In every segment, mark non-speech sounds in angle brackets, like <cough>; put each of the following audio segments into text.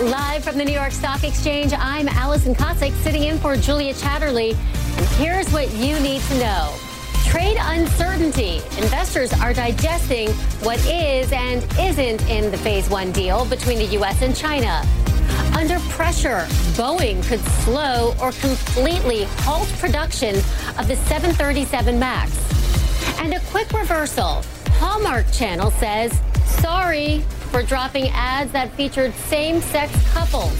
Live from the New York Stock Exchange, I'm Alison Kosik sitting in for Julia Chatterley. And here's what you need to know. Trade uncertainty. Investors are digesting what is and isn't in the phase one deal between the U.S. and China. Under pressure, Boeing could slow or completely halt production of the 737 MAX. And a quick reversal. Hallmark Channel says, sorry for dropping ads that featured same sex couples.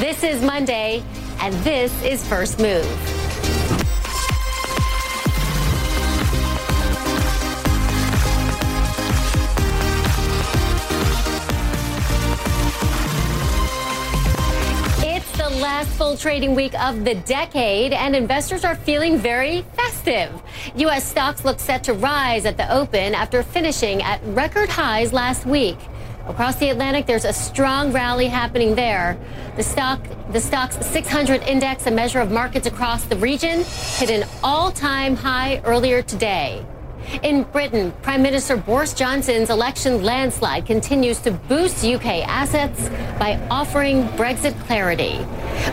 This is Monday, and this is First Move. It's the last full trading week of the decade, and investors are feeling very festive. U.S. stocks look set to rise at the open after finishing at record highs last week. Across the Atlantic, there's a strong rally happening there. The stock, the Stoxx 600 index, a measure of markets across the region, hit an all-time high earlier today. In Britain, Prime Minister Boris Johnson's election landslide continues to boost UK assets by offering Brexit clarity.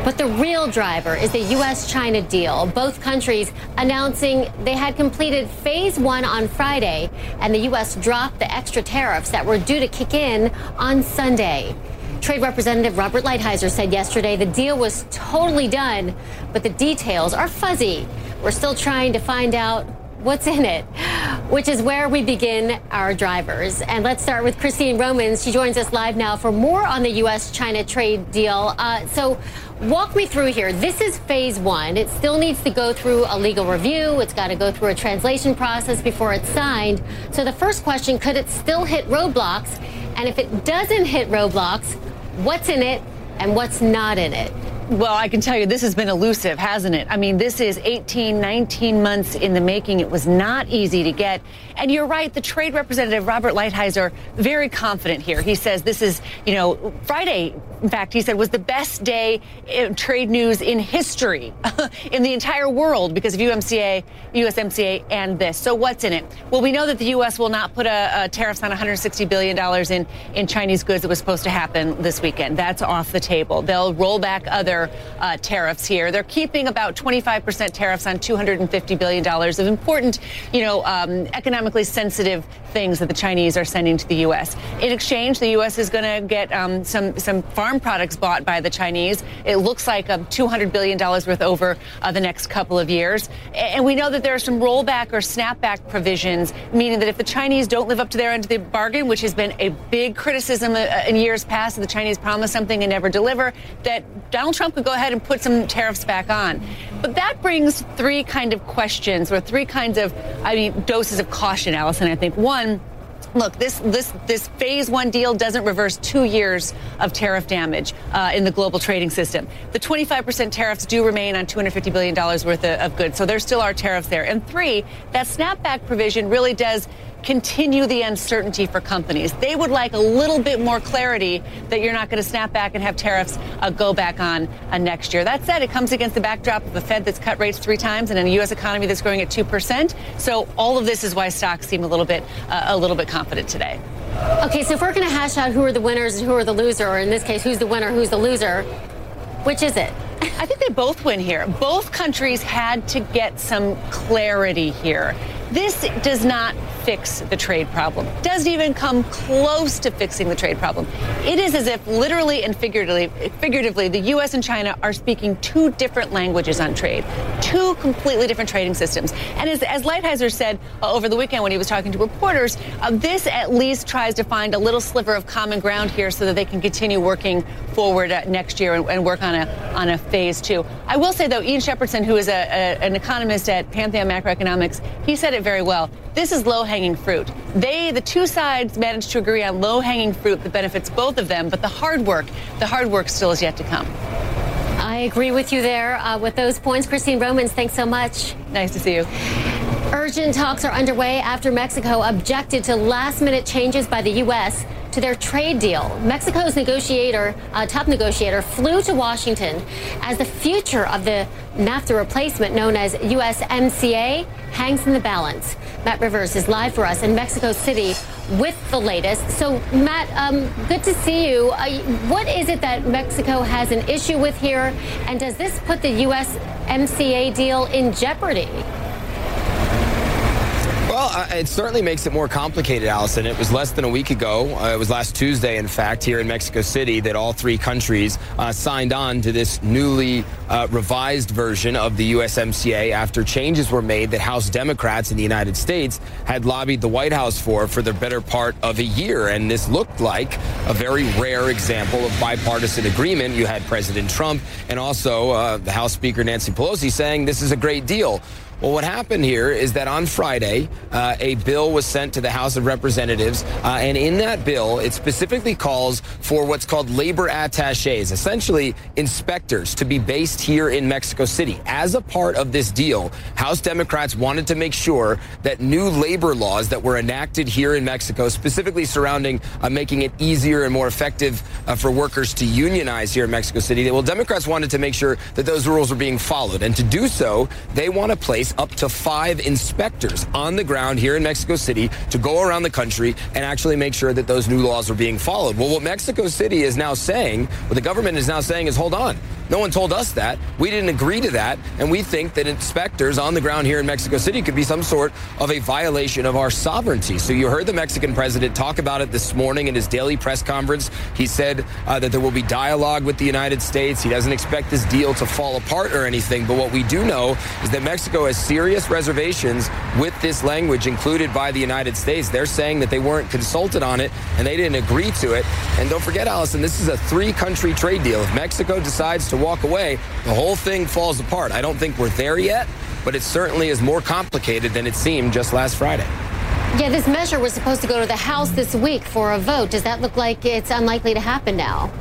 But the real driver is the U.S. China deal, both countries announcing they had completed phase one on Friday, and the U.S. dropped the extra tariffs that were due to kick in on Sunday. Trade Representative Robert Lighthizer said yesterday the deal was totally done, but the details are fuzzy. We're still trying to find out what's in it, which is where we begin our drivers. And let's start with Christine Romans. She joins us live now for more on the U.S. China trade deal. Uh, so, walk me through here. This is phase one. It still needs to go through a legal review, it's got to go through a translation process before it's signed. So, the first question could it still hit roadblocks? And if it doesn't hit roadblocks, what's in it and what's not in it? Well, I can tell you this has been elusive, hasn't it? I mean, this is 18, 19 months in the making. It was not easy to get. And you're right, the trade representative, Robert Lighthizer, very confident here. He says this is, you know, Friday, in fact, he said was the best day in trade news in history <laughs> in the entire world because of UMCA, USMCA, and this. So what's in it? Well, we know that the U.S. will not put a, a tariffs on $160 billion in, in Chinese goods that was supposed to happen this weekend. That's off the table. They'll roll back other uh, tariffs here. They're keeping about 25% tariffs on $250 billion of important, you know, um, economically sensitive things that the Chinese are sending to the U.S. In exchange, the U.S. is going to get um, some some farm products bought by the Chinese. It looks like um, $200 billion worth over uh, the next couple of years. And we know that there are some rollback or snapback provisions, meaning that if the Chinese don't live up to their end of the bargain, which has been a big criticism uh, in years past, that the Chinese promise something and never deliver, that Donald Trump could go ahead and put some tariffs back on. But that brings three kind of questions or three kinds of, I mean, doses of caution, Alison. I think one, look, this this this phase one deal doesn't reverse two years of tariff damage uh, in the global trading system. The 25% tariffs do remain on 250 billion dollars worth of, of goods, so there still are tariffs there. And three, that snapback provision really does continue the uncertainty for companies. They would like a little bit more clarity that you're not going to snap back and have tariffs uh, go back on uh, next year. That said, it comes against the backdrop of a Fed that's cut rates three times and a U.S. economy that's growing at two percent. So all of this is why stocks seem a little bit uh, a little bit confident today. Okay, so if we're going to hash out who are the winners and who are the loser, or in this case, who's the winner, who's the loser, which is it? <laughs> I think they both win here. Both countries had to get some clarity here. This does not fix the trade problem. Doesn't even come close to fixing the trade problem. It is as if literally and figuratively, figuratively, the U.S. and China are speaking two different languages on trade. two completely different trading systems. And as, as Lighthizer said uh, over the weekend when he was talking to reporters, uh, this at least tries to find a little sliver of common ground here so that they can continue working forward uh, next year and, and, work on a on a phase two. I will say though, Ian Shepherdson, who is a, a, an economist at Pantheon Macroeconomics, he said it very well. This is low hanging fruit. They, the two sides, managed to agree on low hanging fruit that benefits both of them, but the hard work, the hard work still is yet to come. I agree with you there uh, with those points. Christine Romans, thanks so much. Nice to see you. Urgent talks are underway after Mexico objected to last minute changes by the U.S. to their trade deal. Mexico's negotiator, uh, top negotiator, flew to Washington as the future of the NAFTA replacement, known as USMCA, hangs in the balance. Matt Rivers is live for us in Mexico City with the latest. So, Matt, um, good to see you. Uh, what is it that Mexico has an issue with here? And does this put the USMCA deal in jeopardy? Well, uh, it certainly makes it more complicated, Alison. It was less than a week ago. Uh, it was last Tuesday, in fact, here in Mexico City, that all three countries uh, signed on to this newly uh, revised version of the USMCA after changes were made that House Democrats in the United States had lobbied the White House for for the better part of a year. And this looked like a very rare example of bipartisan agreement. You had President Trump and also uh, the House Speaker Nancy Pelosi saying this is a great deal. Well, what happened here is that on Friday, uh, a bill was sent to the House of Representatives, uh, and in that bill, it specifically calls for what's called labor attaches, essentially inspectors to be based here in Mexico City. As a part of this deal, House Democrats wanted to make sure that new labor laws that were enacted here in Mexico, specifically surrounding uh, making it easier and more effective uh, for workers to unionize here in Mexico City, well, Democrats wanted to make sure that those rules were being followed. And to do so, they want to place up to five inspectors on the ground here in Mexico City to go around the country and actually make sure that those new laws are being followed. Well, what Mexico City is now saying, what the government is now saying is, hold on. No one told us that. We didn't agree to that. And we think that inspectors on the ground here in Mexico City could be some sort of a violation of our sovereignty. So you heard the Mexican president talk about it this morning in his daily press conference. He said uh, that there will be dialogue with the United States. He doesn't expect this deal to fall apart or anything. But what we do know is that Mexico has serious reservations with this language included by the United States. They're saying that they weren't consulted on it and they didn't agree to it. And don't forget, Alison, this is a three country trade deal. If Mexico decides to walk away, the whole thing falls apart. I don't think we're there yet, but it certainly is more complicated than it seemed just last Friday. Yeah, this measure was supposed to go to the House this week for a vote. Does that look like it's unlikely to happen now?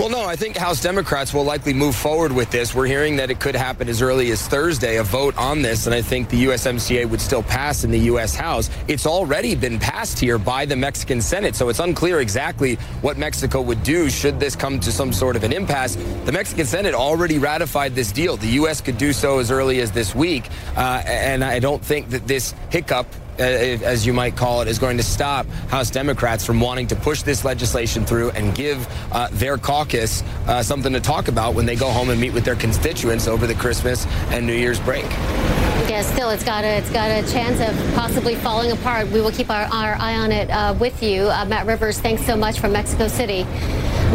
Well, no, I think House Democrats will likely move forward with this. We're hearing that it could happen as early as Thursday, a vote on this, and I think the USMCA would still pass in the U.S. House. It's already been passed here by the Mexican Senate, so it's unclear exactly what Mexico would do should this come to some sort of an impasse. The Mexican Senate already ratified this deal. The U.S. could do so as early as this week, uh, and I don't think that this hiccup as you might call it, is going to stop House Democrats from wanting to push this legislation through and give uh, their caucus uh, something to talk about when they go home and meet with their constituents over the Christmas and New Year's break. Yeah, still, it's got a it's got a chance of possibly falling apart. We will keep our, our eye on it uh, with you, uh, Matt Rivers. Thanks so much from Mexico City.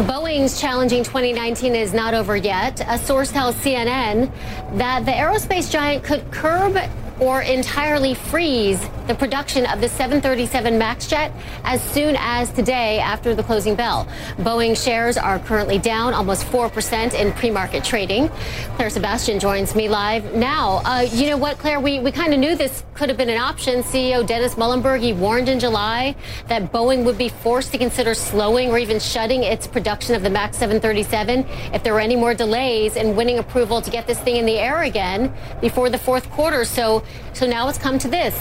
Boeing's challenging 2019 is not over yet. A source tells CNN that the aerospace giant could curb or entirely freeze the production of the 737 MAX jet as soon as today after the closing bell. Boeing shares are currently down almost 4% in pre-market trading. Claire Sebastian joins me live now. Uh, you know what, Claire, we, we kind of knew this could have been an option. CEO Dennis Muilenburg he warned in July that Boeing would be forced to consider slowing or even shutting its production of the MAX 737 if there were any more delays in winning approval to get this thing in the air again before the fourth quarter. So so now it's come to this.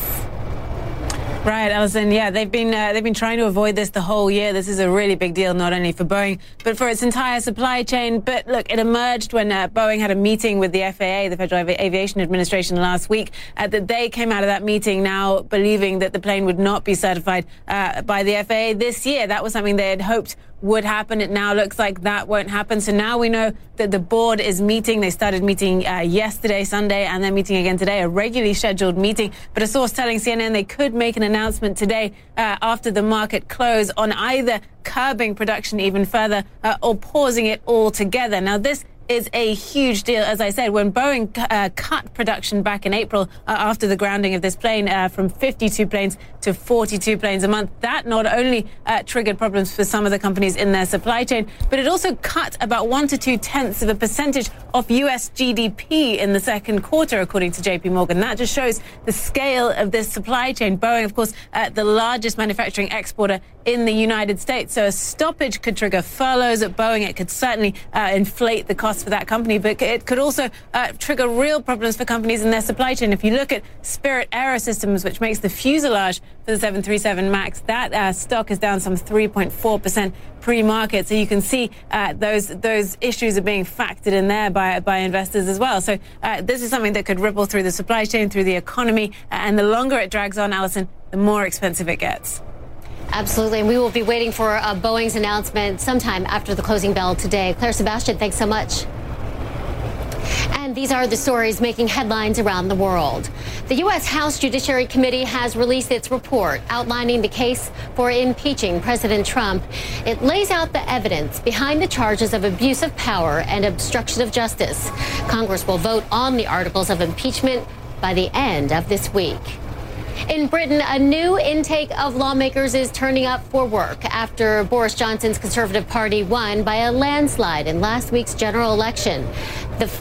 Right, Alison. Yeah, they've been uh, they've been trying to avoid this the whole year. This is a really big deal, not only for Boeing but for its entire supply chain. But look, it emerged when uh, Boeing had a meeting with the FAA, the Federal Aviation Administration, last week. Uh, that they came out of that meeting now believing that the plane would not be certified uh, by the FAA this year. That was something they had hoped would happen. It now looks like that won't happen. So now we know that the board is meeting. They started meeting uh, yesterday, Sunday, and they're meeting again today, a regularly scheduled meeting. But a source telling CNN they could make an announcement today uh, after the market close on either curbing production even further uh, or pausing it altogether. Now, this is a huge deal. As I said, when Boeing uh, cut production back in April uh, after the grounding of this plane uh, from 52 planes to 42 planes a month, that not only uh, triggered problems for some of the companies in their supply chain, but it also cut about one to two tenths of a percentage of U.S. GDP in the second quarter, according to JP Morgan. That just shows the scale of this supply chain. Boeing, of course, uh, the largest manufacturing exporter in the United States. So a stoppage could trigger furloughs at Boeing. It could certainly uh, inflate the cost for that company, but it could also uh, trigger real problems for companies in their supply chain. If you look at Spirit Aerosystems, which makes the fuselage for the 737 MAX, that uh, stock is down some 3.4% pre-market. So you can see uh, those those issues are being factored in there by by investors as well. So uh, this is something that could ripple through the supply chain, through the economy, and the longer it drags on, Alison, the more expensive it gets. Absolutely. And we will be waiting for Boeing's announcement sometime after the closing bell today. Claire Sebastian, thanks so much. And these are the stories making headlines around the world. The U.S. House Judiciary Committee has released its report outlining the case for impeaching President Trump. It lays out the evidence behind the charges of abuse of power and obstruction of justice. Congress will vote on the articles of impeachment by the end of this week. In Britain, a new intake of lawmakers is turning up for work after Boris Johnson's Conservative Party won by a landslide in last week's general election. The,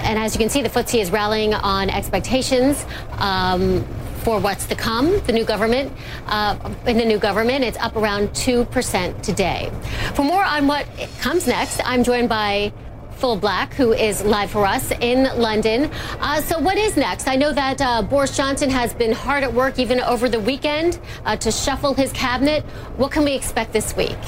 and as you can see, the FTSE is rallying on expectations. Um, for what's to come, the new government, uh, in the new government, it's up around 2% today. For more on what comes next, I'm joined by Phil Black, who is live for us in London. Uh, so, what is next? I know that uh, Boris Johnson has been hard at work even over the weekend uh, to shuffle his cabinet. What can we expect this week?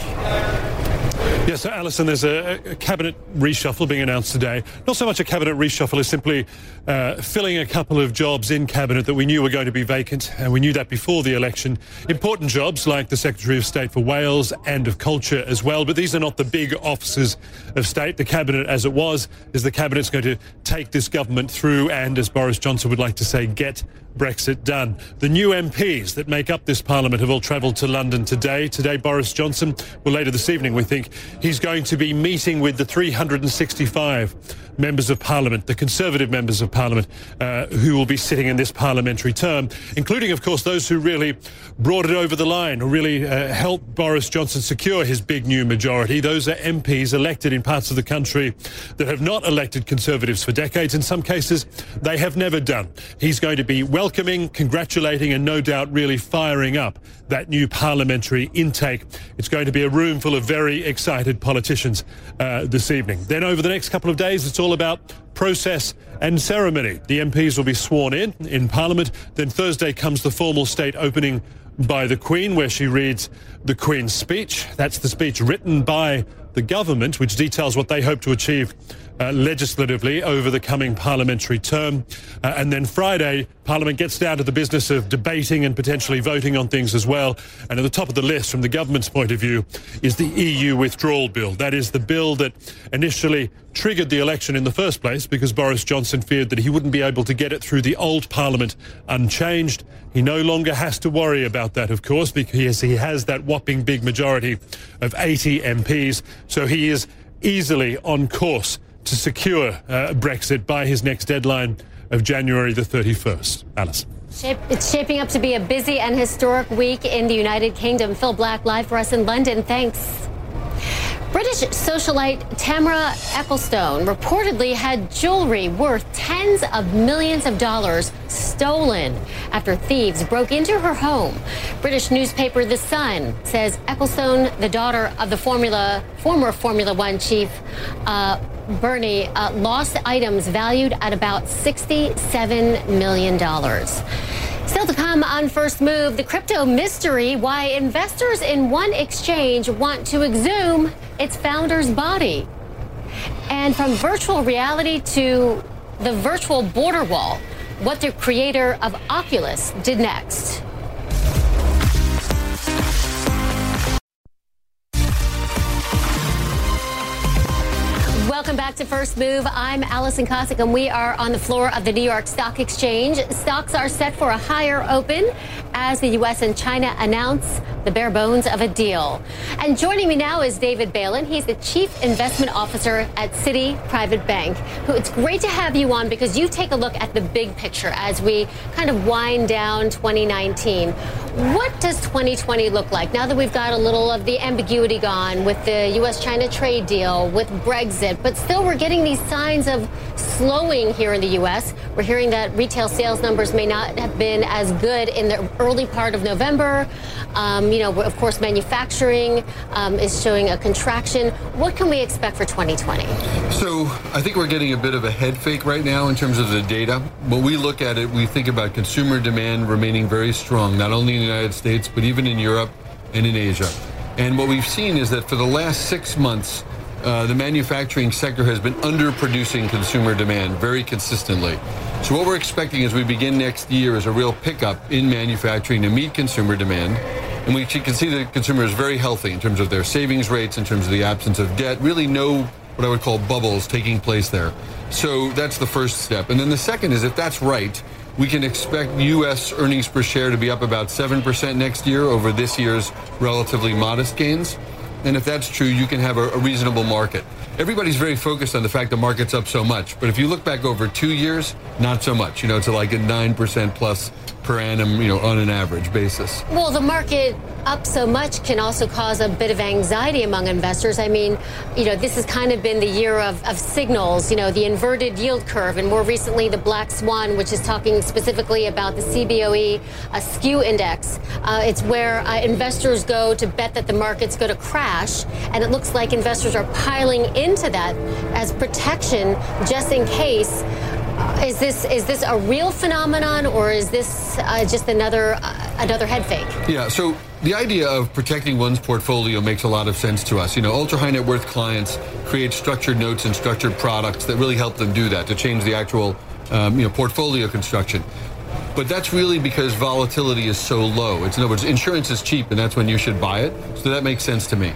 Yes, so Alison, there's a, a, cabinet reshuffle being announced today. Not so much a cabinet reshuffle as simply uh, filling a couple of jobs in cabinet that we knew were going to be vacant, and we knew that before the election. Important jobs like the Secretary of State for Wales and of Culture as well, but these are not the big offices of state. The cabinet, as it was, is the cabinet's going to take this government through and, as Boris Johnson would like to say, get Brexit done. The new MPs that make up this parliament have all travelled to London today. Today, Boris Johnson, well, later this evening, we think, he's going to be meeting with the 365 members of parliament, the Conservative members of parliament, uh, who will be sitting in this parliamentary term, including, of course, those who really brought it over the line, who really uh, helped Boris Johnson secure his big new majority. Those are MPs elected in parts of the country that have not elected Conservatives for decades. In some cases, they have never done. He's going to be welcoming, congratulating, and no doubt really firing up that new parliamentary intake. It's going to be a room full of very excited politicians uh, this evening. Then over the next couple of days, it's all about process and ceremony. The MPs will be sworn in in Parliament. Then Thursday comes the formal state opening by the Queen, where she reads the Queen's speech. That's the speech written by the government, which details what they hope to achieve uh, legislatively over the coming parliamentary term. Uh, and then Friday, Parliament gets down to the business of debating and potentially voting on things as well. And at the top of the list, from the government's point of view, is the EU withdrawal bill. That is the bill that initially triggered the election in the first place because Boris Johnson feared that he wouldn't be able to get it through the old Parliament unchanged. He no longer has to worry about that, of course, because he has that whopping big majority of 80 MPs. So he is easily on course to secure uh, Brexit by his next deadline of January the 31st. Alice. It's shaping up to be a busy and historic week in the United Kingdom. Phil Black live for us in London. Thanks. British socialite Tamara Ecclestone reportedly had jewelry worth tens of millions of dollars stolen after thieves broke into her home. British newspaper The Sun says Ecclestone, the daughter of the Formula former Formula One chief uh, Bernie, uh, lost items valued at about $67 million. Still to come on First Move, the crypto mystery why investors in one exchange want to exhume its founder's body. And from virtual reality to the virtual border wall, what the creator of Oculus did next. Back to First Move. I'm Alison Kosik, and we are on the floor of the New York Stock Exchange. Stocks are set for a higher open as the U.S. and China announce the bare bones of a deal. And joining me now is David Bailin. He's the Chief Investment Officer at Citi Private Bank. Who it's great to have you on because you take a look at the big picture as we kind of wind down 2019. What does 2020 look like now that we've got a little of the ambiguity gone with the U.S. China trade deal, with Brexit, but still we're getting these signs of slowing here in the U.S. We're hearing that retail sales numbers may not have been as good in the early part of November. Um, you know, of course, manufacturing um, is showing a contraction. What can we expect for 2020? So I think we're getting a bit of a head fake right now in terms of the data. When we look at it, we think about consumer demand remaining very strong, not only in United States, but even in Europe and in Asia. And what we've seen is that for the last six months, uh, the manufacturing sector has been underproducing consumer demand very consistently. So what we're expecting as we begin next year is a real pickup in manufacturing to meet consumer demand. And we can see the consumer is very healthy in terms of their savings rates, in terms of the absence of debt, really no what I would call bubbles taking place there. So that's the first step. And then the second is if that's right, we can expect U.S. earnings per share to be up about 7% next year over this year's relatively modest gains. And if that's true, you can have a, a, reasonable market. Everybody's very focused on the fact the market's up so much. But if you look back over two years, not so much. You know, it's like a 9% plus per annum, you know, on an average basis. Well, the market up so much can also cause a bit of anxiety among investors. I mean, you know, this has kind of been the year of, of signals, you know, the inverted yield curve, and more recently the black swan, which is talking specifically about the CBOE uh, skew index. Uh, it's where uh, investors go to bet that the market's going to crash, and it looks like investors are piling into that as protection just in case is this is this a real phenomenon, or is this uh, just another uh, another head fake? Yeah. So the idea of protecting one's portfolio makes a lot of sense to us. You know, ultra high net worth clients create structured notes and structured products that really help them do that to change the actual um, you know portfolio construction. But that's really because volatility is so low. It's in other words, insurance is cheap, and that's when you should buy it. So that makes sense to me.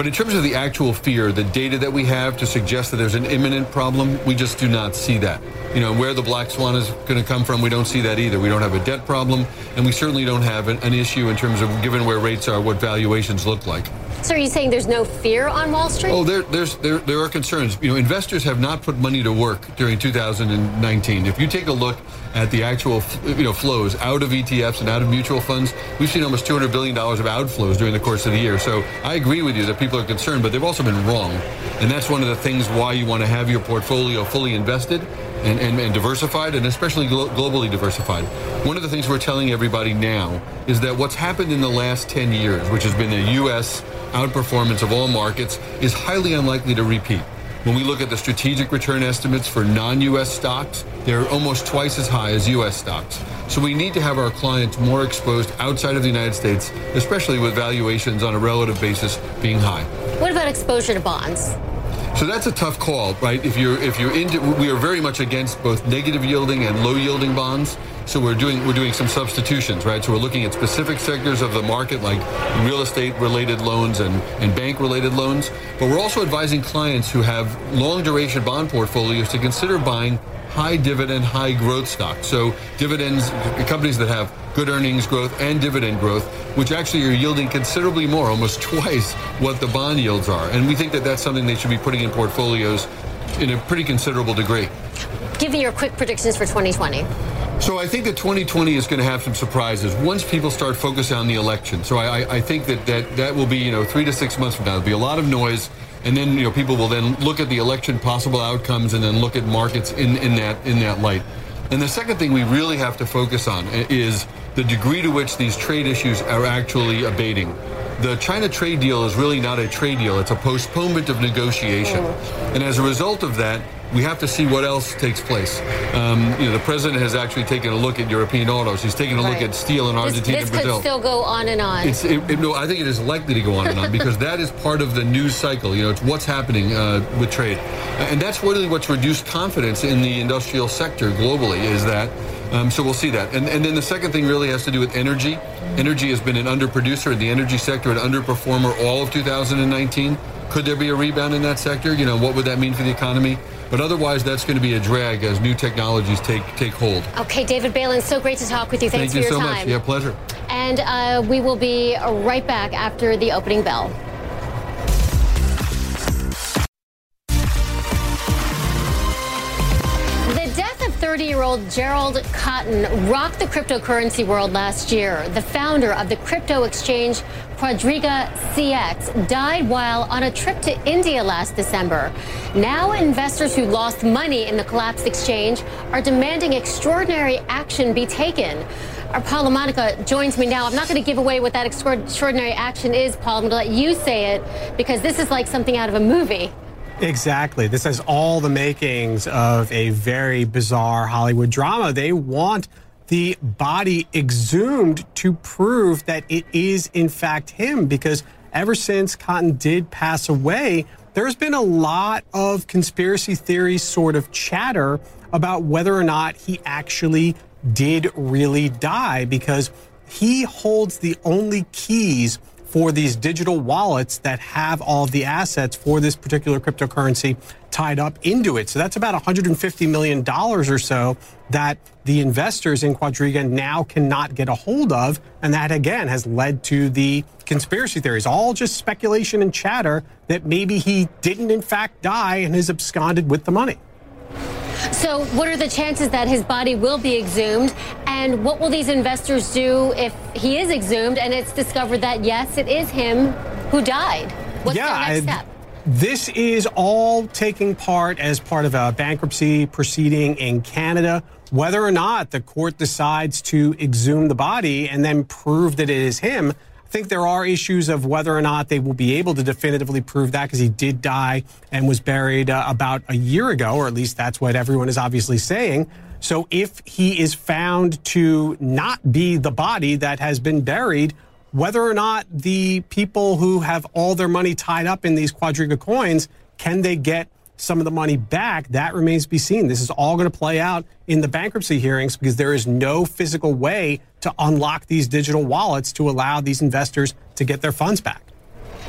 But in terms of the actual fear, the data that we have to suggest that there's an imminent problem, we just do not see that. You know, where the black swan is going to come from, we don't see that either. We don't have a debt problem, and we certainly don't have an, issue in terms of given where rates are, what valuations look like. So are you saying there's no fear on Wall Street? Oh, there, there's there, there are concerns. You know, investors have not put money to work during 2019. If you take a look at the actual you know flows out of ETFs and out of mutual funds, we've seen almost 200 billion dollars of outflows during the course of the year. So I agree with you that people are concerned, but they've also been wrong, and that's one of the things why you want to have your portfolio fully invested and, and, and diversified, and especially glo- globally diversified. One of the things we're telling everybody now is that what's happened in the last 10 years, which has been the U.S. outperformance of all markets, is highly unlikely to repeat. When we look at the strategic return estimates for non-U.S. stocks, they're almost twice as high as U.S. stocks. So we need to have our clients more exposed outside of the United States, especially with valuations on a relative basis being high. What about exposure to bonds? So that's a tough call, right? If you're if you're into, we are very much against both negative yielding and low yielding bonds. So we're doing we're doing some substitutions, right? So we're looking at specific sectors of the market like real estate related loans and, and bank related loans. But we're also advising clients who have long duration bond portfolios to consider buying high dividend, high growth stocks. So dividends, companies that have good earnings growth and dividend growth, which actually are yielding considerably more, almost <laughs> twice what the bond yields are. And we think that that's something they should be putting in portfolios in a pretty considerable degree. Give me your quick predictions for 2020. So I think that 2020 is going to have some surprises once people start focusing on the election. So I, I think that, that that will be, you know, three to six months from now. There'll be a lot of noise and then you know people will then look at the election possible outcomes and then look at markets in, in that in that light. And the second thing we really have to focus on is the degree to which these trade issues are actually abating. The China trade deal is really not a trade deal, it's a postponement of negotiation. Oh. And as a result of that, we have to see what else takes place. Um, you know, the president has actually taken a look at European autos. He's taken a right. look at steel in Argentina this, this and Brazil. could still go on and on. It's, it, it, no, I think it is likely to go on and on because that is part of the news cycle. You know, it's what's happening uh, with trade, and that's really what's reduced confidence in the industrial sector globally. Is that um, so we'll see that. And, and then the second thing really has to do with energy. Energy has been an underproducer in the energy sector, an underperformer all of 2019. Could there be a rebound in that sector? You know, what would that mean for the economy? But otherwise, that's going to be a drag as new technologies take take hold. Okay, David Bailin, so great to talk with you. Thanks Thank for you your so time. much. Yeah, pleasure. And uh, we will be right back after the opening bell. The death of 30 year old Gerald Cotten rocked the cryptocurrency world last year. The founder of the crypto exchange Quadriga CX died while on a trip to India last December. Now, investors who lost money in the collapsed exchange are demanding extraordinary action be taken. Our Paul La Monica joins me now. I'm not going to give away what that extraordinary action is, Paul. I'm going to let you say it because this is like something out of a movie. Exactly. This has all the makings of a very bizarre Hollywood drama. They want the body exhumed to prove that it is, in fact, him, because ever since Cotten did pass away, there's been a lot of conspiracy theories sort of chatter about whether or not he actually did really die because he holds the only keys for these digital wallets that have all the assets for this particular cryptocurrency tied up into it. So that's about $150 million or so that the investors in Quadriga now cannot get a hold of. And that again has led to the conspiracy theories, all just speculation and chatter that maybe he didn't in fact die and has absconded with the money. So, what are the chances that his body will be exhumed? And what will these investors do if he is exhumed and it's discovered that, yes, it is him who died? What's yeah, the next step? This is all taking part as part of a bankruptcy proceeding in Canada. Whether or not the court decides to exhume the body and then prove that it is him, I think there are issues of whether or not they will be able to definitively prove that because he did die and was buried uh, about a year ago, or at least that's what everyone is obviously saying. So if he is found to not be the body that has been buried, whether or not the people who have all their money tied up in these Quadriga coins, can they get some of the money back, that remains to be seen. This is all going to play out in the bankruptcy hearings because there is no physical way to unlock these digital wallets to allow these investors to get their funds back.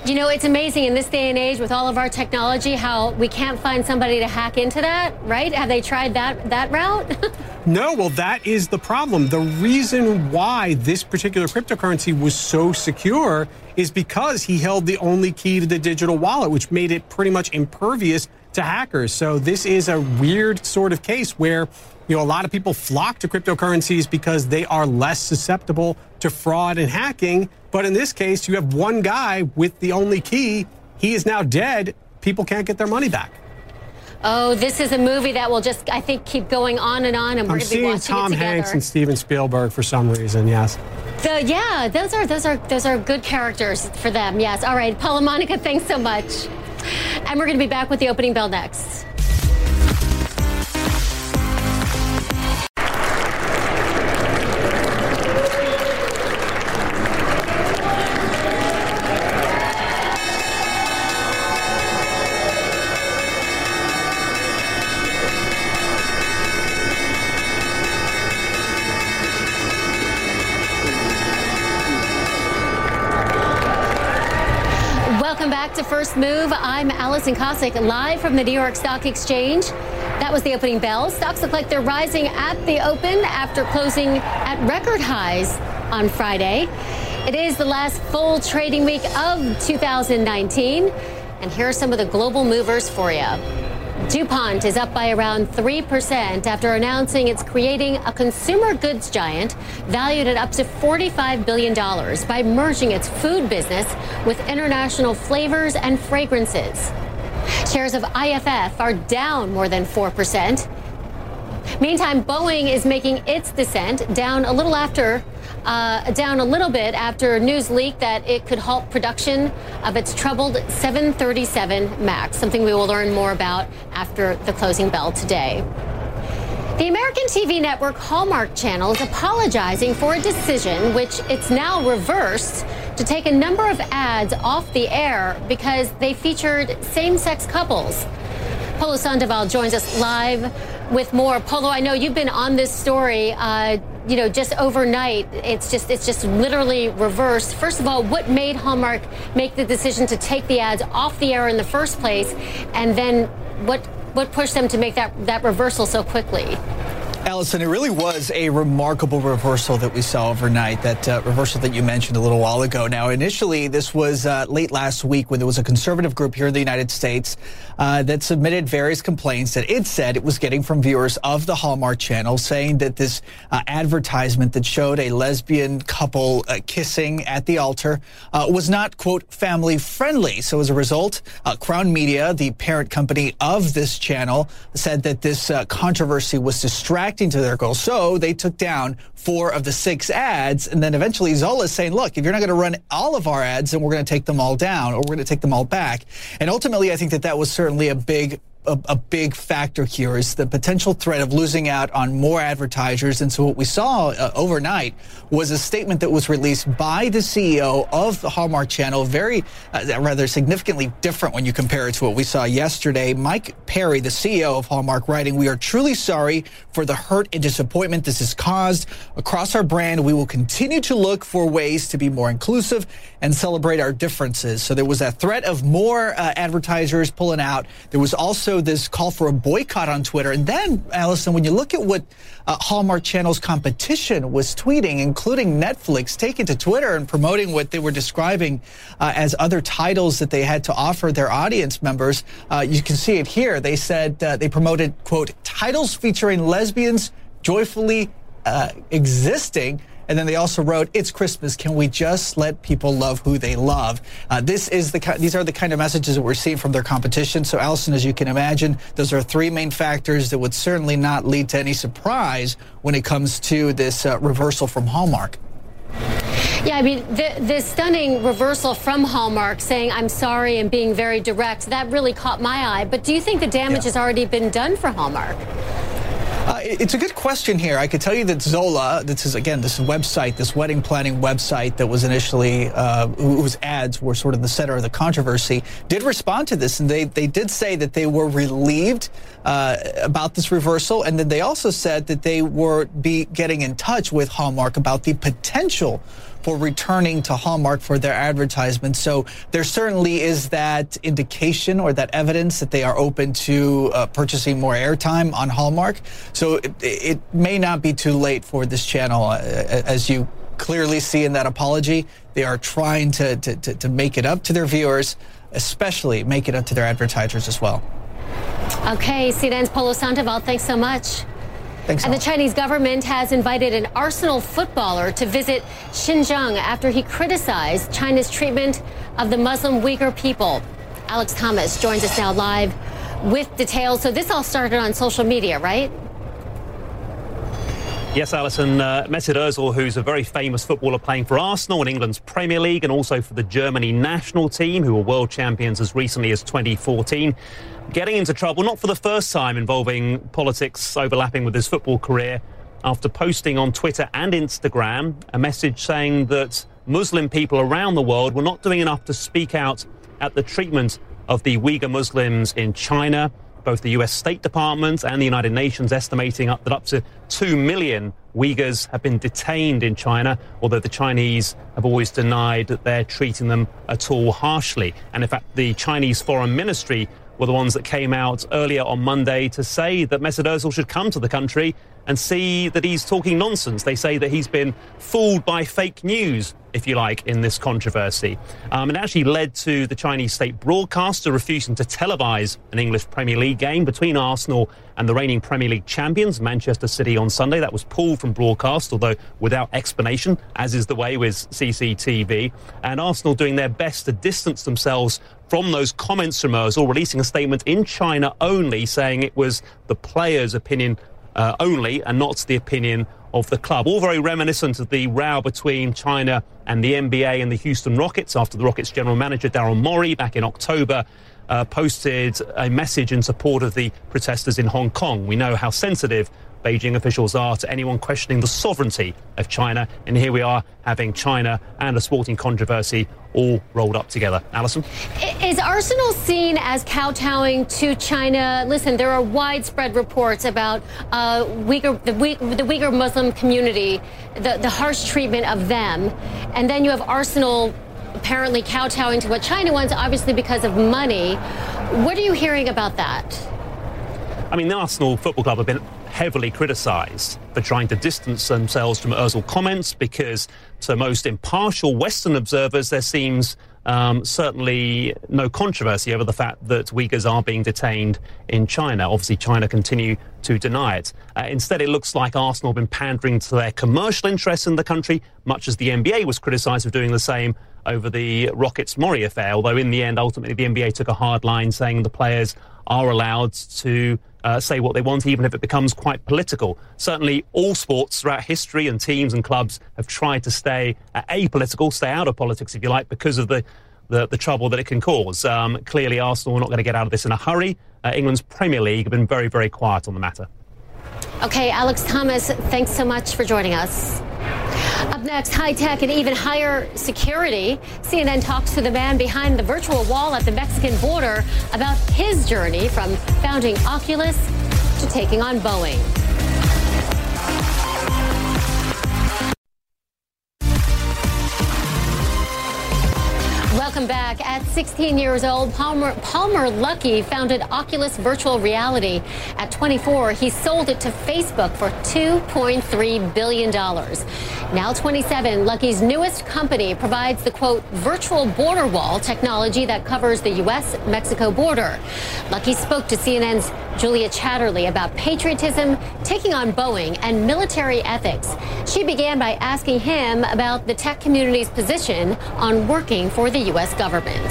You know, it's amazing in this day and age with all of our technology how we can't find somebody to hack into that, right? Have they tried that that route? <laughs> no, well that is the problem. The reason why this particular cryptocurrency was so secure is because he held the only key to the digital wallet, which made it pretty much impervious to hackers. So this is a weird sort of case where you know a lot of people flock to cryptocurrencies because they are less susceptible to fraud and hacking. But in this case, you have one guy with the only key. He is now dead. People can't get their money back. Oh, this is a movie that will just, I think, keep going on and on, and we're going to be watching Tom it together. Hanks and Steven Spielberg for some reason. Yes. So yeah, those are those are those are good characters for them. Yes. All right, Paul La Monica, thanks so much. And we're going to be back with the opening bell next. First Move. I'm Alison Kosik, live from the New York Stock Exchange. That was the opening bell. Stocks look like they're rising at the open after closing at record highs on Friday. It is the last full trading week of 2019. And here are some of the global movers for you. DuPont is up by around 3% after announcing it's creating a consumer goods giant valued at up to $45 billion by merging its food business with international flavors and fragrances. Shares of IFF are down more than 4%. Meantime, Boeing is making its descent down a little after uh, down a little bit after news leaked that it could halt production of its troubled 737 MAX, something we will learn more about after the closing bell today. The American TV network Hallmark Channel is apologizing for a decision which it's now reversed to take a number of ads off the air because they featured same sex couples. Polo Sandoval joins us live with more. Polo, I know you've been on this story. Uh, you know, just overnight, it's just it's just literally reversed. First of all, what made Hallmark make the decision to take the ads off the air in the first place, and then what what pushed them to make that that reversal so quickly? Alison, it really was a remarkable reversal that we saw overnight, that uh, reversal that you mentioned a little while ago. Now, initially, this was uh, late last week when there was a conservative group here in the United States uh, that submitted various complaints that it said it was getting from viewers of the Hallmark Channel, saying that this uh, advertisement that showed a lesbian couple uh, kissing at the altar uh, was not, quote, family friendly. So as a result, Crown Media, the parent company of this channel, said that this controversy was distracting to their goal. So they took down four of the six ads. And then eventually Zola is saying, look, if you're not going to run all of our ads, then we're going to take them all down or we're going to take them all back. And ultimately, I think that that was certainly a big a, a, big factor here is the potential threat of losing out on more advertisers. And so what we saw uh, overnight was a statement that was released by the CEO of the Hallmark Channel, very uh, rather significantly different when you compare it to what we saw yesterday. Mike Perry, the CEO of Hallmark, writing, "We are truly sorry for the hurt and disappointment this has caused across our brand. We will continue to look for ways to be more inclusive and celebrate our differences." So there was a threat of more uh, advertisers pulling out. There was also also this call for a boycott on Twitter. And then, Alison, when you look at what uh, Hallmark Channel's competition was tweeting, including Netflix, taking to Twitter and promoting what they were describing uh, as other titles that they had to offer their audience members, uh, you can see it here. They said uh, they promoted, quote, titles featuring lesbians joyfully uh, existing and then they also wrote, "It's Christmas. Can we just let people love who they love?" Uh, this is the these are the kind of messages that we're seeing from their competition. So, Alison, as you can imagine, those are three main factors that would certainly not lead to any surprise when it comes to this uh, reversal from Hallmark. Yeah, I mean, the, the, stunning reversal from Hallmark saying, I'm sorry and being very direct, that really caught my eye. But do you think the damage yeah. has already been done for Hallmark? It's a good question here. I could tell you that Zola, this is again this website, this wedding planning website that was initially uh, whose ads were sort of the center of the controversy, did respond to this, and they they did say that they were relieved uh, about this reversal, and then they also said that they were be getting in touch with Hallmark about the potential for returning to Hallmark for their advertisements. So there certainly is that indication or that evidence that they are open to uh, purchasing more airtime on Hallmark. So it, it, may not be too late for this channel, uh, as you clearly see in that apology. They are trying to, to, to, to make it up to their viewers, especially make it up to their advertisers as well. Okay, CNN's Polo Sandoval, thanks so much. Thanks, and the Chinese government has invited an Arsenal footballer to visit Xinjiang after he criticized China's treatment of the Muslim Uyghur people. Alex Thomas joins us now live with details. So this all started on social media, right? Yes, Alison. Uh, Mesut Ozil, who's a very famous footballer playing for Arsenal in England's Premier League and also for the Germany national team, who were world champions as recently as 2014, getting into trouble, not for the first time involving politics overlapping with his football career, after posting on Twitter and Instagram a message saying that Muslim people around the world were not doing enough to speak out at the treatment of the Uyghur Muslims in China. Both the US State Department and the United Nations estimating up that up to 2 million Uyghurs have been detained in China, although the Chinese have always denied that they're treating them at all harshly. And in fact, the Chinese Foreign Ministry were the ones that came out earlier on Monday to say that Mesut Ozil should come to the country and see that he's talking nonsense. They say that he's been fooled by fake news, if you like, in this controversy. Um, it actually led to the Chinese state broadcaster refusing to televise an English Premier League game between Arsenal and the reigning Premier League champions, Manchester City, on Sunday. That was pulled from broadcast, although without explanation, as is the way with CCTV. And Arsenal doing their best to distance themselves from those comments from Ozil, releasing a statement in China only saying it was the players' opinion uh, only and not the opinion of the club. All very reminiscent of the row between China and the NBA and the Houston Rockets after the Rockets general manager Daryl Morey back in October uh, posted a message in support of the protesters in Hong Kong. We know how sensitive Beijing officials are to anyone questioning the sovereignty of China. And here we are having China and a sporting controversy all rolled up together. Alison? Is Arsenal seen as kowtowing to China? Listen, there are widespread reports about uh, Uyghur, the, the Uyghur Muslim community, the, the harsh treatment of them. And then you have Arsenal apparently kowtowing to what China wants, obviously because of money. What are you hearing about that? I mean, the Arsenal Football Club have been heavily criticised for trying to distance themselves from Ozil comments because, to most impartial Western observers, there seems um, certainly no controversy over the fact that Uyghurs are being detained in China. Obviously, China continue to deny it. Uh, instead, it looks like Arsenal have been pandering to their commercial interests in the country, much as the NBA was criticised for doing the same over the Rockets Morey affair. Although, in the end, ultimately, the NBA took a hard line saying the players are allowed to uh, say what they want, even if it becomes quite political. Certainly, all sports throughout history and teams and clubs have tried to stay uh, apolitical, stay out of politics, if you like, because of the the, the trouble that it can cause. Um, clearly, Arsenal are not going to get out of this in a hurry. Uh, England's Premier League have been very, very quiet on the matter. Okay, Alex Thomas, thanks so much for joining us. Up next, high tech and even higher security. CNN talks to the man behind the virtual wall at the Mexican border about his journey from founding Oculus to taking on Boeing. Welcome back. At 16 years old, Palmer, Palmer Luckey founded Oculus Virtual Reality. At 24, he sold it to Facebook for $2.3 billion. Now 27, Luckey's newest company provides the quote, virtual border wall technology that covers the U.S. Mexico border. Luckey spoke to CNN's Julia Chatterley about patriotism, taking on Boeing, and military ethics. She began by asking him about the tech community's position on working for the U.S. government.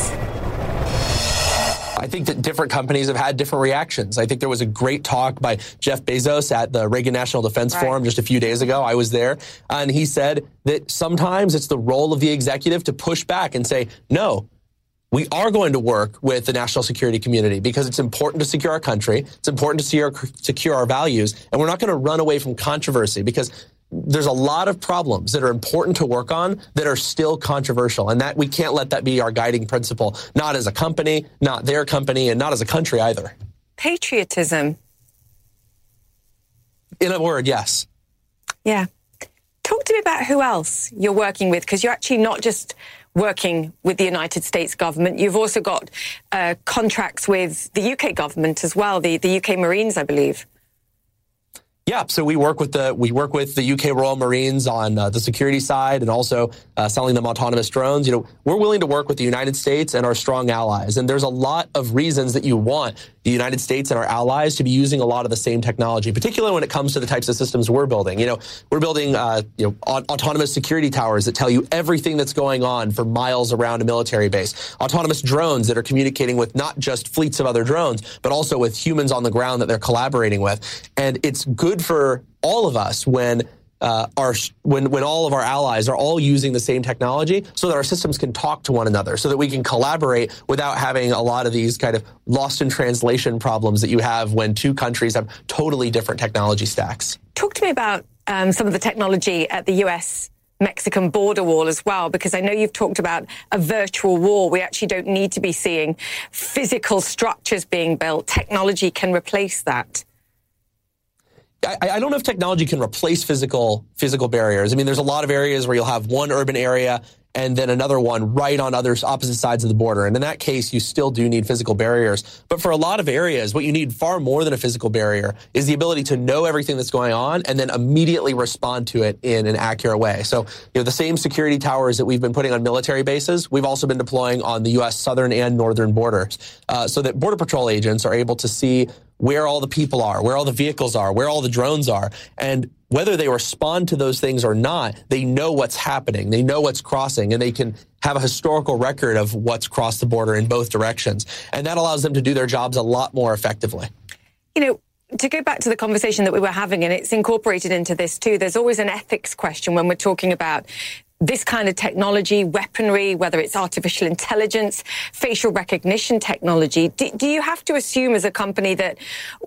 I think that different companies have had different reactions. I think there was a great talk by Jeff Bezos at the Reagan National Defense right. Forum just a few days ago. I was there, and he said that sometimes it's the role of the executive to push back and say, no, we are going to work with the national security community because it's important to secure our country. It's important to secure, secure our values. And we're not going to run away from controversy because there's a lot of problems that are important to work on that are still controversial. And that we can't let that be our guiding principle, not as a company, not their company, and not as a country either. Patriotism. In a word, yes. Yeah. Talk to me about who else you're working with, because you're actually not just working with the United States government. You've also got uh, contracts with the UK government as well, the, the UK Marines, I believe. Yeah, so we work with the we work with the UK Royal Marines on uh, the security side and also uh, selling them autonomous drones. You know, we're willing to work with the United States and our strong allies. And there's a lot of reasons that you want the United States and our allies to be using a lot of the same technology, particularly when it comes to the types of systems we're building. You know, we're building uh, you know autonomous security towers that tell you everything that's going on for miles around a military base. Autonomous drones that are communicating with not just fleets of other drones, but also with humans on the ground that they're collaborating with. And it's good for all of us when uh, when when all of our allies are all using the same technology, so that our systems can talk to one another, so that we can collaborate without having a lot of these kind of lost in translation problems that you have when two countries have totally different technology stacks. Talk to me about um, some of the technology at the U.S. Mexican border wall as well, because I know you've talked about a virtual wall. We actually don't need to be seeing physical structures being built. Technology can replace that. I, I, don't know if technology can replace physical physical barriers. I mean, there's a lot of areas where you'll have one urban area and then another one right on other opposite sides of the border. And in that case, you still do need physical barriers. But for a lot of areas, what you need far more than a physical barrier is the ability to know everything that's going on and then immediately respond to it in an accurate way. So, you know, the same security towers that we've been putting on military bases, we've also been deploying on the U.S. southern and northern borders, uh, so that border patrol agents are able to see where all the people are, where all the vehicles are, where all the drones are. And whether they respond to those things or not, they know what's happening. They know what's crossing and they can have a historical record of what's crossed the border in both directions. And that allows them to do their jobs a lot more effectively. You know, to go back to the conversation that we were having, and it's incorporated into this too, there's always an ethics question when we're talking about this kind of technology, weaponry, whether it's artificial intelligence, facial recognition technology, do, do, you have to assume as a company that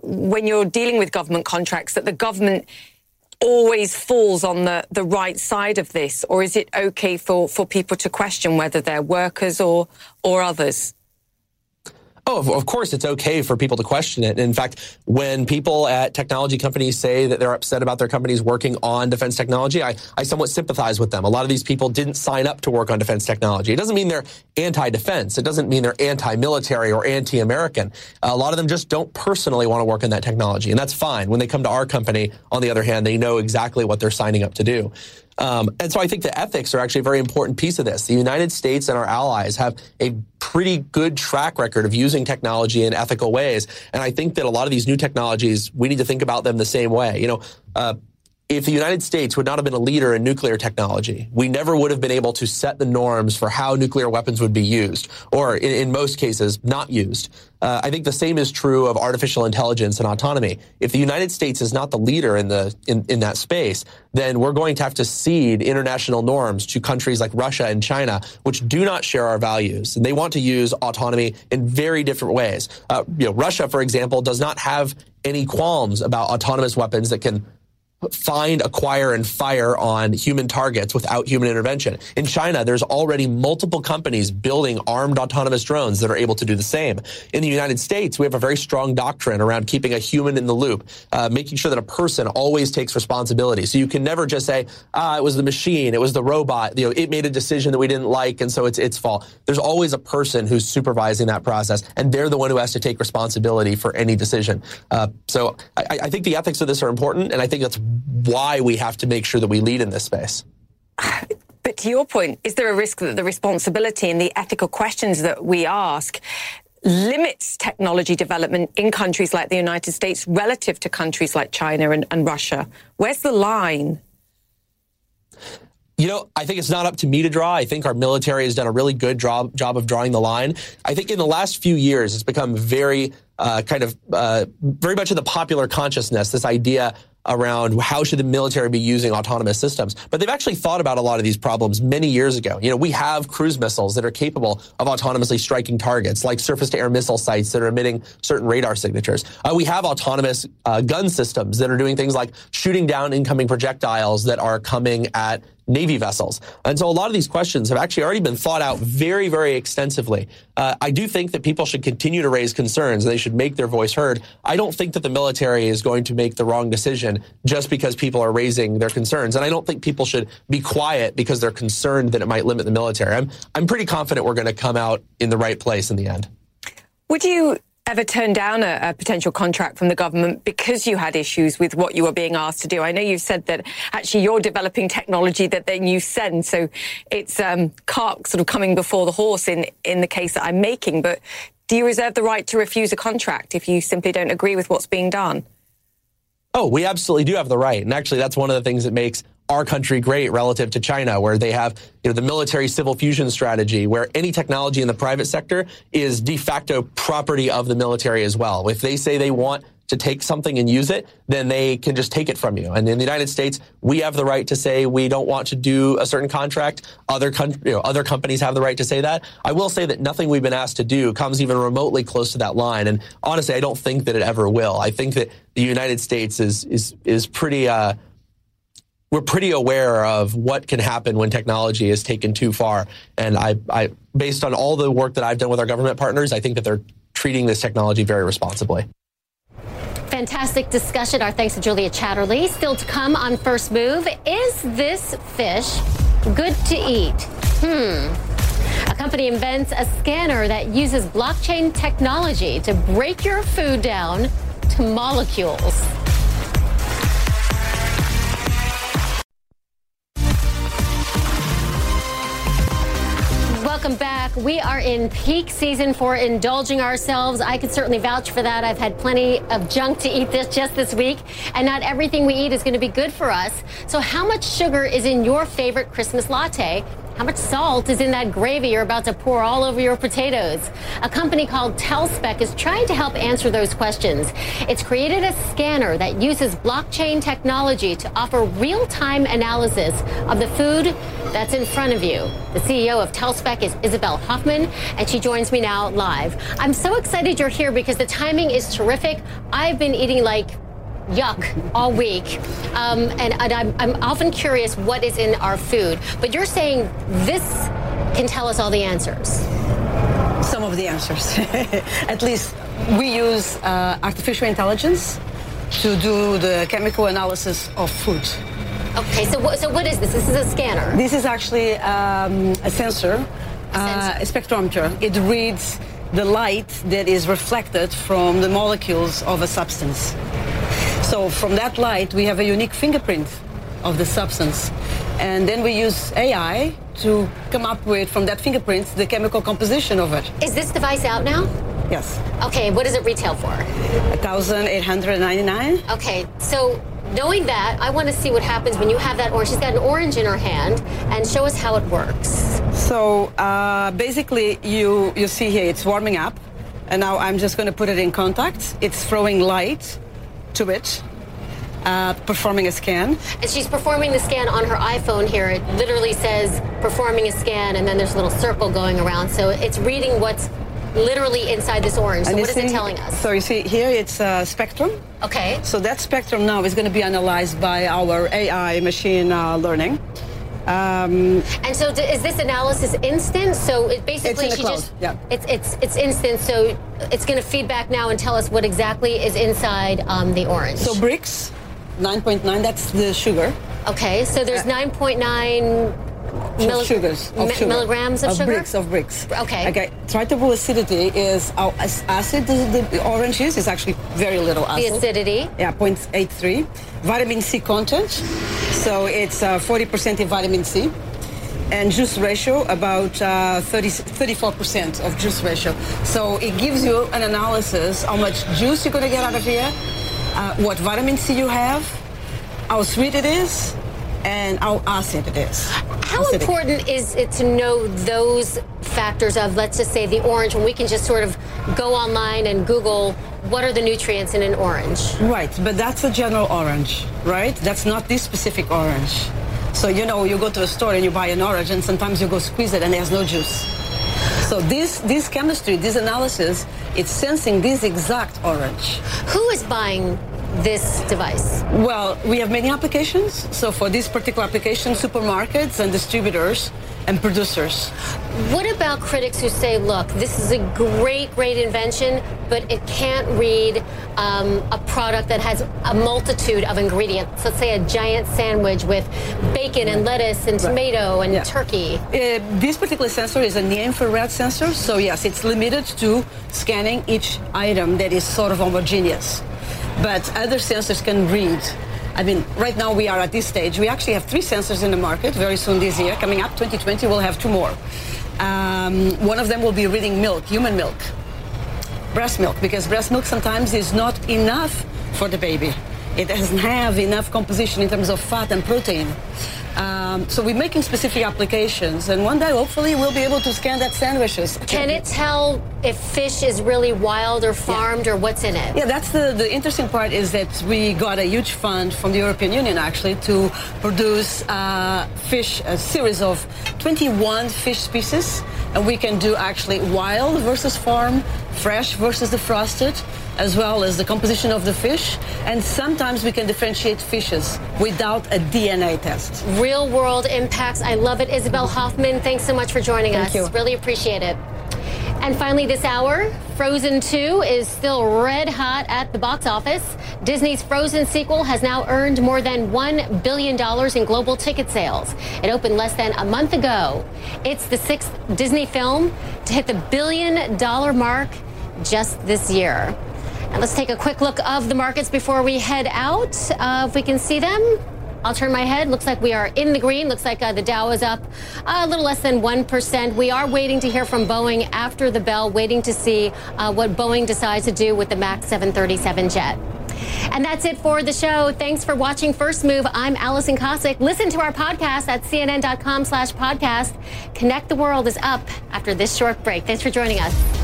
when you're dealing with government contracts that the government always falls on the, the right side of this? Or is it okay for, for people to question whether they're workers or, or others? Oh, of course, it's okay for people to question it. In fact, when people at technology companies say that they're upset about their companies working on defense technology, I, I somewhat sympathize with them. A lot of these people didn't sign up to work on defense technology. It doesn't mean they're anti-defense. It doesn't mean they're anti-military or anti-American. A lot of them just don't personally want to work in that technology, and that's fine. When they come to our company, on the other hand, they know exactly what they're signing up to do. Um, and so I think the ethics are actually a very important piece of this. The United States and our allies have a pretty good track record of using technology in ethical ways. And I think that a lot of these new technologies, we need to think about them the same way. You know, uh, if the United States would not have been a leader in nuclear technology, we never would have been able to set the norms for how nuclear weapons would be used, or in, in most cases, not used. Uh, I think the same is true of artificial intelligence and autonomy. If the United States is not the leader in the in, in that space, then we're going to have to cede international norms to countries like Russia and China, which do not share our values, and they want to use autonomy in very different ways. Uh, you know, Russia, for example, does not have any qualms about autonomous weapons that can find, acquire, and fire on human targets without human intervention. In China, there's already multiple companies building armed autonomous drones that are able to do the same. In the United States, we have a very strong doctrine around keeping a human in the loop, uh, making sure that a person always takes responsibility. So you can never just say, ah, it was the machine, it was the robot, you know, it made a decision that we didn't like, and so it's its fault. There's always a person who's supervising that process, and they're the one who has to take responsibility for any decision. Uh, so I, I think the ethics of this are important, and I think that's why we have to make sure that we lead in this space. But to your point, is there a risk that the responsibility and the ethical questions that we ask limits technology development in countries like the United States relative to countries like China and, and Russia? Where's the line? You know, I think it's not up to me to draw. I think our military has done a really good job, job of drawing the line. I think in the last few years, it's become very uh, kind of uh, very much in the popular consciousness, this idea around how should the military be using autonomous systems. But they've actually thought about a lot of these problems many years ago. You know, we have cruise missiles that are capable of autonomously striking targets, like surface-to-air missile sites that are emitting certain radar signatures. Uh, we have autonomous uh, gun systems that are doing things like shooting down incoming projectiles that are coming at Navy vessels. And so a lot of these questions have actually already been thought out very, very extensively. Uh, I do think that people should continue to raise concerns they should make their voice heard. I don't think that the military is going to make the wrong decision just because people are raising their concerns. And I don't think people should be quiet because they're concerned that it might limit the military. I'm, I'm pretty confident we're going to come out in the right place in the end. Would you ever turned down a, a, potential contract from the government because you had issues with what you were being asked to do? I know you've said that actually you're developing technology that then you send, so it's um, cart sort of coming before the horse in in the case that I'm making. But do you reserve the right to refuse a contract if you simply don't agree with what's being done? Oh, we absolutely do have the right, and actually, that's one of the things that makes our country great relative to China, where they have you know, the military civil fusion strategy, where any technology in the private sector is de facto property of the military as well. If they say they want to take something and use it, then they can just take it from you. And in the United States, we have the right to say we don't want to do a certain contract. Other you know, other companies have the right to say that. I will say that nothing we've been asked to do comes even remotely close to that line. And honestly, I don't think that it ever will. I think that the United States is is is pretty. Uh, we're pretty aware of what can happen when technology is taken too far. And I, I, based on all the work that I've done with our government partners, I think that they're treating this technology very responsibly. Fantastic discussion. Our thanks to Julia Chatterley. Still to come on First Move. Is this fish good to eat? Hmm. A company invents a scanner that uses blockchain technology to break your food down to molecules. Welcome back. We are in peak season for indulging ourselves. I could certainly vouch for that. I've had plenty of junk to eat this just this week, and not everything we eat is going to be good for us. So, how much sugar is in your favorite Christmas latte? How much salt is in that gravy you're about to pour all over your potatoes? A company called TellSpec is trying to help answer those questions. It's created a scanner that uses blockchain technology to offer real time analysis of the food that's in front of you. The CEO of TellSpec is Isabel Hoffman, and she joins me now live. I'm so excited you're here because the timing is terrific. I've been eating like yuck all week. Um, and, and I'm, I'm often curious what is in our food. But you're saying this can tell us all the answers. Some of the answers. <laughs> At least we use uh, artificial intelligence to do the chemical analysis of food. Okay, so, what, so what is this? This is a scanner. This is actually um, a sensor, uh, a spectrometer. It reads the light that is reflected from the molecules of a substance. So from that light, we have a unique fingerprint of the substance. And then we use AI to come up with, from that fingerprint, the chemical composition of it. Is this device out now? Yes. Okay, what does it retail for? 1899 Okay, so knowing that, I want to see what happens when you have that orange. She's got an orange in her hand, and show us how it works. So uh, basically, you, you see here, it's warming up. And now I'm just going to put it in contact. It's throwing light to it, uh, performing a scan. And she's performing the scan on her iPhone here. It literally says performing a scan, and then there's a little circle going around. So it's reading what's literally inside this orange. So And what is it telling us? So you see here it's uh, spectrum. Okay. So that spectrum now is going to be analyzed by our AI machine uh, learning. Um, And so d- is this analysis instant? So it basically It's in the she just yeah. it's it's it's instant. So it's going to feed back now and tell us what exactly is inside um, the orange. so Brix, 9.9, that's the sugar. okay, so there's 9.9 Of sugars. Of mi- sugar. milligrams of, sugar. Brix, of Brix. Okay. Okay. Tritable acidity is how as acid the, the orange is. It's actually very little acid. The acidity. Yeah, 0.83. Vitamin C content. So it's uh, 40% in vitamin C. And juice ratio, about uh, 30, 34% of juice ratio. So it gives you an analysis how much juice you're going to get out of here, uh, what vitamin C you have, how sweet it is, and how acid it is. How important is it to know those factors of, let's just say, the orange, when we can just sort of go online and Google what are the nutrients in an orange? Right, but that's a general orange, right? That's not this specific orange. So, you know, you go to a store and you buy an orange and sometimes you go squeeze it and there's no juice. So this, this chemistry, this analysis, it's sensing this exact orange. Who is buying this device? Well, we have many applications. So for this particular application, supermarkets and distributors and producers. What about critics who say, look, this is a great, great invention, but it can't read um, a product that has a multitude of ingredients? Let's say a giant sandwich with bacon and lettuce and tomato and turkey. Uh, this particular sensor is a near-infrared sensor, so yes, it's limited to scanning each item that is sort of homogeneous. But other sensors can read. I mean, right now we are at this stage. We actually have three sensors in the market. Very soon this year, coming up 2020, we'll have two more. Um, one of them will be reading milk, human milk, breast milk, because breast milk sometimes is not enough for the baby. It doesn't have enough composition in terms of fat and protein. Um, so we're making specific applications, and one day hopefully we'll be able to scan that sandwiches. Can it tell if fish is really wild or farmed or what's in it? Yeah, that's the, the interesting part is that we got a huge fund from the European Union actually to produce uh, fish, a series of 21 fish species. And we can do actually wild versus farm, fresh versus defrosted, as well as the composition of the fish. And sometimes we can differentiate fishes without a DNA test. Real world impacts. I love it. Isabel Hoffman, thanks so much for joining Thank us. you. Really appreciate it. And finally, this hour, Frozen 2 is still red hot at the box office. Disney's Frozen sequel has now earned more than $1 billion in global ticket sales. It opened less than a month ago. It's the sixth Disney film to hit the billion dollar mark just this year. Let's take a quick look of the markets before we head out. Uh, if we can see them. I'll turn my head. Looks like we are in the green. Looks like uh, the Dow is up a little less than 1%. We are waiting to hear from Boeing after the bell, waiting to see uh, what Boeing decides to do with the MAX 737 jet. And that's it for the show. Thanks for watching First Move. I'm Alison Kosik. Listen to our podcast at cnn.com slash podcast. Connect the World is up after this short break. Thanks for joining us.